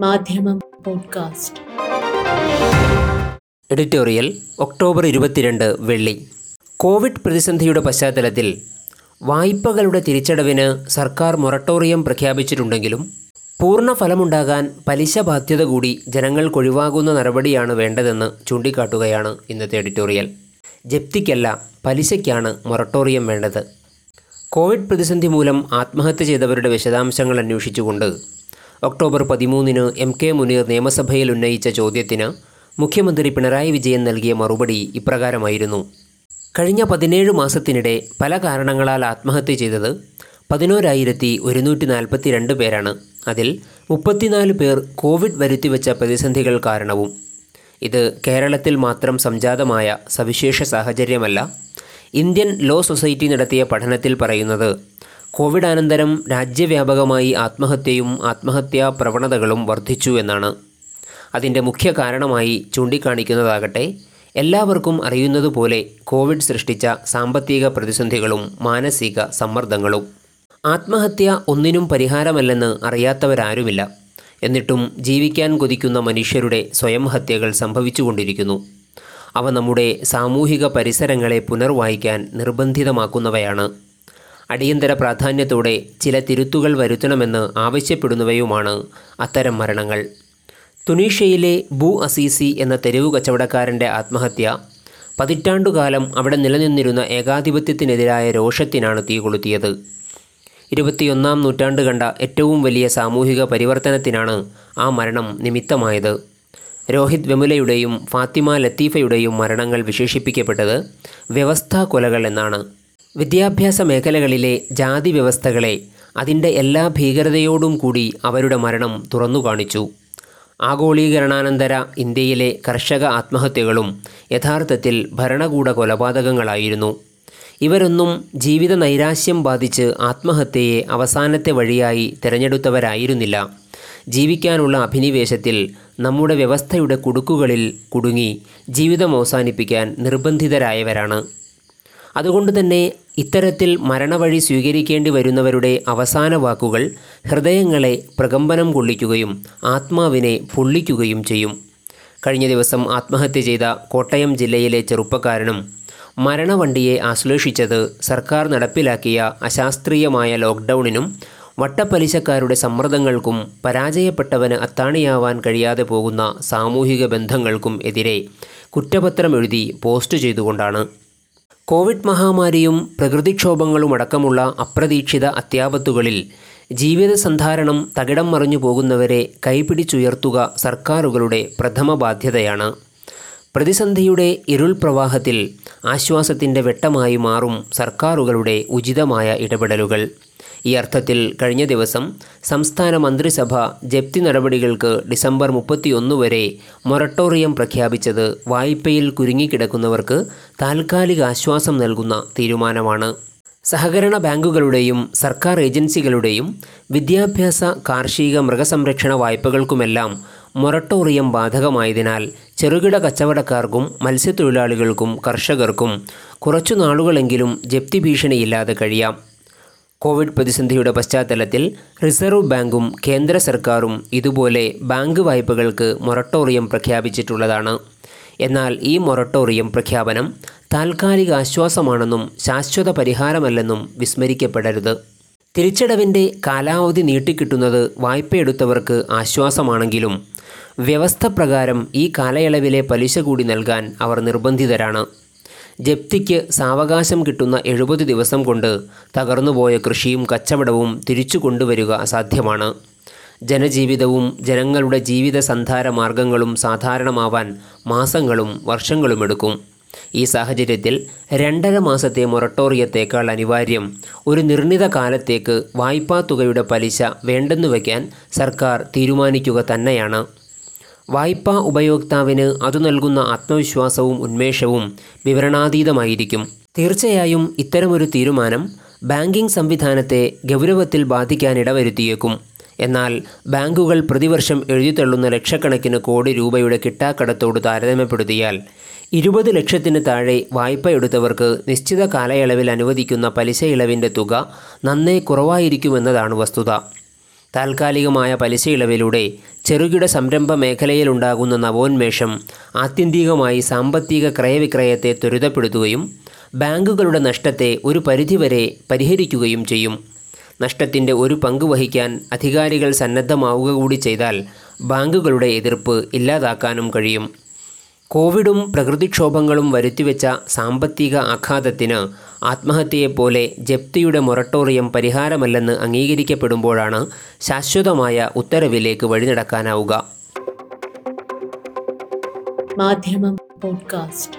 മാധ്യമം podcast. Editorial October ഇരുപത്തിരണ്ട് വെള്ളി. കോവിഡ് പ്രതിസന്ധിയുടെ പശ്ചാത്തലത്തിൽ വായ്പകളുടെ തിരിച്ചടവിന് സർക്കാർ മൊറട്ടോറിയം പ്രഖ്യാപിച്ചിട്ടുണ്ടെങ്കിലും പൂർണ ഫലമുണ്ടാകാൻ പലിശ ബാധ്യത കൂടി ജനങ്ങൾക്കൊഴിവാകുന്ന നടപടിയാണ് വേണ്ടതെന്ന് ചൂണ്ടിക്കാട്ടുകയാണ് ഇന്നത്തെ എഡിറ്റോറിയൽ. ജപ്തിക്കല്ല പലിശയ്ക്കാണ് മൊറട്ടോറിയം വേണ്ടത്. കോവിഡ് പ്രതിസന്ധി മൂലം ആത്മഹത്യ ചെയ്തവരുടെ വിശദാംശങ്ങൾ അന്വേഷിച്ചുകൊണ്ട് ഒക്ടോബർ പതിമൂന്നിന് എം കെ മുനീർ നിയമസഭയിൽ ഉന്നയിച്ച ചോദ്യത്തിന് മുഖ്യമന്ത്രി പിണറായി വിജയൻ നൽകിയ മറുപടി ഇപ്രകാരമായിരുന്നു. കഴിഞ്ഞ പതിനേഴ് മാസത്തിനിടെ പല കാരണങ്ങളാൽ ആത്മഹത്യ ചെയ്തത് പതിനോരായിരത്തി ഒരുന്നൂറ്റി നാൽപ്പത്തി രണ്ട് പേരാണ്. അതിൽ മുപ്പത്തിനാല് പേർ കോവിഡ് വരുത്തിവെച്ച പ്രതിസന്ധികൾ കാരണവും. ഇത് കേരളത്തിൽ മാത്രം സംജാതമായ സവിശേഷ സാഹചര്യമല്ല ഇന്ത്യൻ ലോ സൊസൈറ്റി നടത്തിയ പഠനത്തിൽ പറയുന്നത് കോവിഡാനന്തരം രാജ്യവ്യാപകമായി ആത്മഹത്യയും ആത്മഹത്യാ പ്രവണതകളും വർദ്ധിച്ചു എന്നാണ്. അതിന്റെ മുഖ്യ കാരണമായി ചൂണ്ടിക്കാണിക്കുന്നതാകട്ടെ എല്ലാവർക്കും അറിയുന്നതുപോലെ കോവിഡ് സൃഷ്ടിച്ച സാമ്പത്തിക പ്രതിസന്ധികളും മാനസിക സമ്മർദ്ദങ്ങളും. ആത്മഹത്യ ഒന്നിനും പരിഹാരമല്ലെന്ന് അറിയാത്തവരാരുമില്ല. എന്നിട്ടും ജീവിക്കാൻ കൊതിക്കുന്ന മനുഷ്യരുടെ സ്വയം ഹത്യകൾ സംഭവിച്ചുകൊണ്ടിരിക്കുന്നു. അവ നമ്മുടെ സാമൂഹിക പരിസരങ്ങളെ പുനർവായിക്കാൻ നിർബന്ധിതമാക്കുന്നവയാണ്. അടിയന്തര പ്രാധാന്യത്തോടെ ചില തിരുത്തുകൾ വരുത്തണമെന്ന് ആവശ്യപ്പെടുന്നവയുമാണ് അത്തരം മരണങ്ങൾ. തുനീഷ്യയിലെ ബു അസീസി എന്ന തെരുവു കച്ചവടക്കാരന്റെ ആത്മഹത്യ. പതിറ്റാണ്ടുകാലം അവിടെ നിലനിന്നിരുന്ന ഏകാധിപത്യത്തിനെതിരായ രോഷത്തിനാണ് തീ കൊളുത്തിയത്. ഇരുപത്തിയൊന്നാം നൂറ്റാണ്ട് കണ്ട ഏറ്റവും വലിയ സാമൂഹിക പരിവർത്തനത്തിനാണ് ആ മരണം നിമിത്തമായത്. രോഹിത് വെമുലയുടെയും ഫാത്തിമ ലത്തീഫയുടെയും മരണങ്ങൾ വിശേഷിപ്പിക്കപ്പെട്ടത് വ്യവസ്ഥാ കൊലകൾ എന്നാണ്. വിദ്യാഭ്യാസ മേഖലകളിലെ ജാതി വ്യവസ്ഥകളെ അതിന്റെ എല്ലാ ഭീകരതയോടും കൂടി അവരുടെ മരണം തുറന്നു കാണിച്ചു. ആഗോളീകരണാനന്തര ഇന്ത്യയിലെ കർഷക ആത്മഹത്യകളും യഥാർത്ഥത്തിൽ ഭരണകൂട കൊലപാതകങ്ങളായിരുന്നു. ഇവരൊന്നും ജീവിത നൈരാശ്യം ബാധിച്ച് ആത്മഹത്യയെ അവസാനത്തെ വഴിയായി തിരഞ്ഞെടുത്തവരായിരുന്നില്ല. ജീവിക്കാനുള്ള അഭിനിവേശത്തിൽ നമ്മുടെ വ്യവസ്ഥയുടെ കുടുക്കുകളിൽ കുടുങ്ങി ജീവിതം അവസാനിപ്പിക്കാൻ നിർബന്ധിതരായവരാണ്. അതുകൊണ്ട് തന്നെ ഇത്തരത്തിൽ മരണവഴി സ്വീകരിക്കേണ്ടി വരുന്നവരുടെ അവസാന വാക്കുകൾ ഹൃദയങ്ങളെ പ്രകമ്പനം കൊള്ളിക്കുകയും ആത്മാവിനെ പൊള്ളിക്കുകയും ചെയ്യും. കഴിഞ്ഞ ദിവസം ആത്മഹത്യ ചെയ്ത കോട്ടയം ജില്ലയിലെ ചെറുപ്പക്കാരനും മരണവണ്ടിയെ ആശ്ലേഷിച്ചത് സർക്കാർ നടപ്പിലാക്കിയ അശാസ്ത്രീയമായ ലോക്ക്ഡൗണിനും വട്ടപ്പലിശക്കാരുടെ സമ്മർദ്ദങ്ങൾക്കും പരാജയപ്പെട്ടവന് അത്താണിയാവാൻ കഴിയാതെ പോകുന്ന സാമൂഹിക ബന്ധങ്ങൾക്കും എതിരെ കുറ്റപത്രം എഴുതി പോസ്റ്റ് ചെയ്തുകൊണ്ടാണ്. കോവിഡ് മഹാമാരിയും പ്രകൃതിക്ഷോഭങ്ങളും അടക്കമുള്ള അപ്രതീക്ഷിത അത്യാപത്തുകളിൽ ജീവിത സന്ധാരണം തകിടം മറിഞ്ഞു പോകുന്നവരെ കൈപിടിച്ചുയർത്തുക സർക്കാരുകളുടെ പ്രഥമ ബാധ്യതയാണ്. പ്രതിസന്ധിയുടെ ഇരുൾ പ്രവാഹത്തിൽ ആശ്വാസത്തിന്റെ വെട്ടമായി മാറും സർക്കാരുകളുടെ ഉചിതമായ ഇടപെടലുകൾ. ഈ അർത്ഥത്തിൽ കഴിഞ്ഞ ദിവസം സംസ്ഥാന മന്ത്രിസഭ ജപ്തി നടപടികൾക്ക് ഡിസംബർ മുപ്പത്തിയൊന്ന് വരെ മൊറട്ടോറിയം പ്രഖ്യാപിച്ചത് വായ്പയിൽ കുരുങ്ങിക്കിടക്കുന്നവർക്ക് താൽക്കാലിക ആശ്വാസം നൽകുന്ന തീരുമാനമാണ്. സഹകരണ ബാങ്കുകളുടെയും സർക്കാർ ഏജൻസികളുടെയും വിദ്യാഭ്യാസ കാർഷിക മൃഗസംരക്ഷണ വായ്പകൾക്കുമെല്ലാം മൊറട്ടോറിയം ബാധകമായതിനാൽ ചെറുകിട കച്ചവടക്കാർക്കും മത്സ്യത്തൊഴിലാളികൾക്കും കർഷകർക്കും കുറച്ചു നാളുകളെങ്കിലും ജപ്തി ഭീഷണിയില്ലാതെ കഴിയാം. കോവിഡ് പ്രതിസന്ധിയുടെ പശ്ചാത്തലത്തിൽ റിസർവ് ബാങ്കും കേന്ദ്ര സർക്കാരും ഇതുപോലെ ബാങ്ക് വായ്പകൾക്ക് മൊറട്ടോറിയം പ്രഖ്യാപിച്ചിട്ടുള്ളതാണ്. എന്നാൽ ഈ മൊറട്ടോറിയം പ്രഖ്യാപനം താൽക്കാലിക ആശ്വാസമാണെന്നും ശാശ്വത പരിഹാരമല്ലെന്നും വിസ്മരിക്കപ്പെടരുത്. തിരിച്ചടവിന്റെ കാലാവധി നീട്ടിക്കിട്ടുന്നത് വായ്പയെടുത്തവർക്ക് ആശ്വാസമാണെങ്കിലും വ്യവസ്ഥ പ്രകാരം ഈ കാലയളവിലെ പലിശ കൂടി നൽകാൻ അവർ നിർബന്ധിതരാണ്. ജപ്തിക്ക് സാവകാശം കിട്ടുന്ന എഴുപത് ദിവസം കൊണ്ട് തകർന്നുപോയ കൃഷിയും കച്ചവടവും തിരിച്ചു കൊണ്ടുവരിക അസാധ്യമാണ്. ജനജീവിതവും ജനങ്ങളുടെ ജീവിത സന്ധാര മാർഗങ്ങളും സാധാരണമാവാൻ മാസങ്ങളും വർഷങ്ങളും എടുക്കും. ഈ സാഹചര്യത്തിൽ രണ്ടര മാസത്തെ മൊറട്ടോറിയത്തേക്കാൾ അനിവാര്യം ഒരു നിർണിത കാലത്തേക്ക് വായ്പാ തുകയുടെ പലിശ വേണ്ടെന്നു വയ്ക്കാൻ സർക്കാർ തീരുമാനിക്കുക തന്നെയാണ്. വായ്പാ ഉപയോക്താവിന് അതു നൽകുന്ന ആത്മവിശ്വാസവും ഉന്മേഷവും വിവരണാതീതമായിരിക്കും. തീർച്ചയായും ഇത്തരമൊരു തീരുമാനം ബാങ്കിംഗ് സംവിധാനത്തെ ഗൗരവത്തിൽ ബാധിക്കാനിടവരുത്തിയേക്കും. എന്നാൽ ബാങ്കുകൾ പ്രതിവർഷം എഴുതിത്തള്ളുന്ന ലക്ഷക്കണക്കിന് കോടി രൂപയുടെ കിട്ടാക്കടത്തോട് താരതമ്യപ്പെടുത്തിയാൽ ഇരുപത് ലക്ഷത്തിന് താഴെ വായ്പ എടുത്തവർക്ക് നിശ്ചിത കാലയളവിൽ അനുവദിക്കുന്ന പലിശ ഇളവിന്റെ തുക നന്നേ കുറവായിരിക്കുമെന്നതാണ് വസ്തുത. താൽക്കാലികമായ പലിശ ഇളവിലൂടെ ചെറുകിട സംരംഭ മേഖലയിലുണ്ടാകുന്ന നവോന്മേഷം ആത്യന്തികമായി സാമ്പത്തിക ക്രയവിക്രയത്തെ ത്വരിതപ്പെടുത്തുകയും ബാങ്കുകളുടെ നഷ്ടത്തെ ഒരു പരിധിവരെ പരിഹരിക്കുകയും ചെയ്യും. നഷ്ടത്തിന്റെ ഒരു പങ്ക് വഹിക്കാൻ അധികാരികൾ സന്നദ്ധമാവുക കൂടി ചെയ്താൽ ബാങ്കുകളുടെ എതിർപ്പ് ഇല്ലാതാക്കാനും കഴിയും. കോവിഡും പ്രകൃതിക്ഷോഭങ്ങളും വരുത്തിവെച്ച സാമ്പത്തിക ആഘാതത്തിന് ആത്മഹത്യയെപ്പോലെ ജപ്തിയുടെ മൊറട്ടോറിയം പരിഹാരമല്ലെന്ന് അംഗീകരിക്കപ്പെടുമ്പോഴാണ് ശാശ്വതമായ ഉത്തരവിലേക്ക് വഴിനടക്കാനാവുക. മാധ്യമം പോഡ്കാസ്റ്റ്.